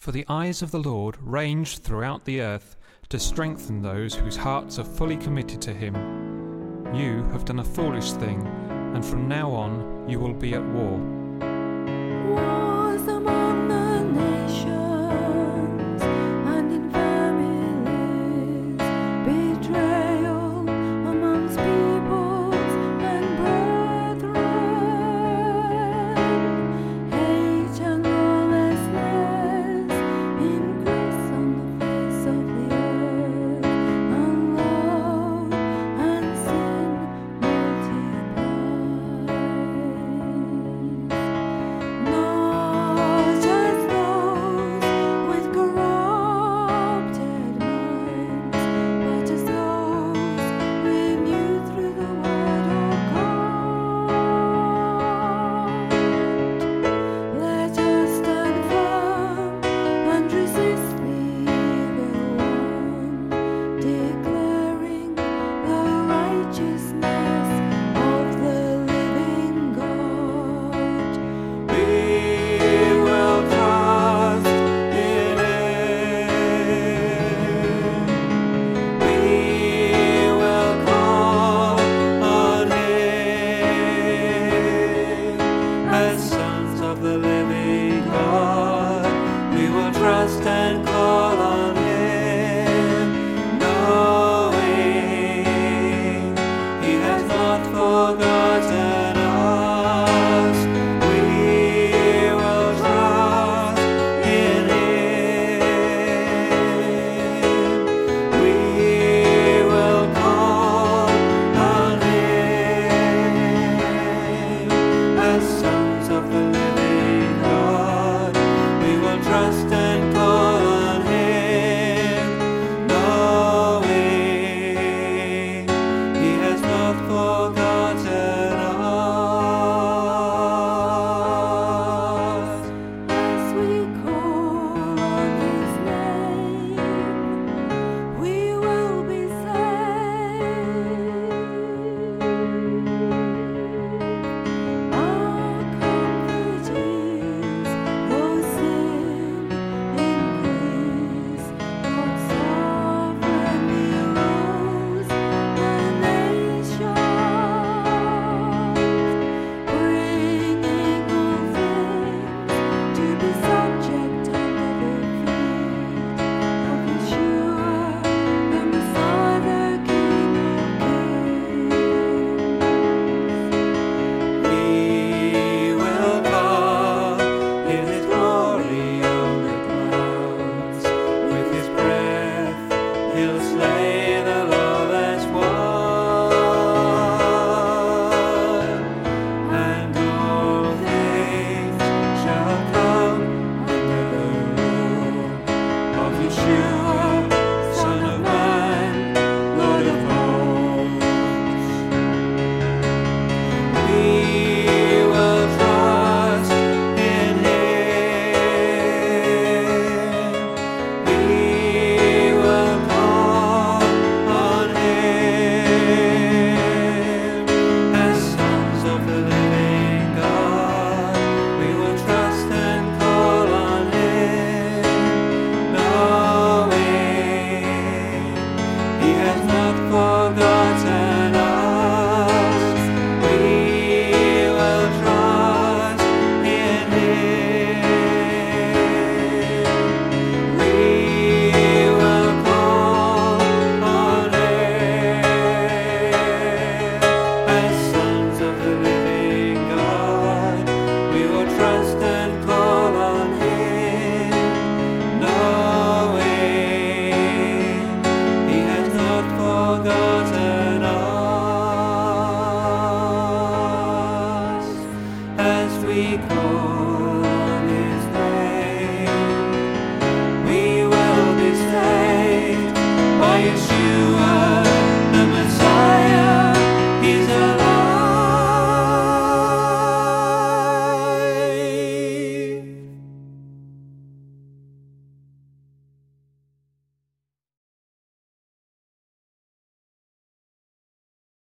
For the eyes of the Lord range throughout the earth to strengthen those whose hearts are fully committed to Him. You have done a foolish thing, and from now on you will be at war. just a feels like by its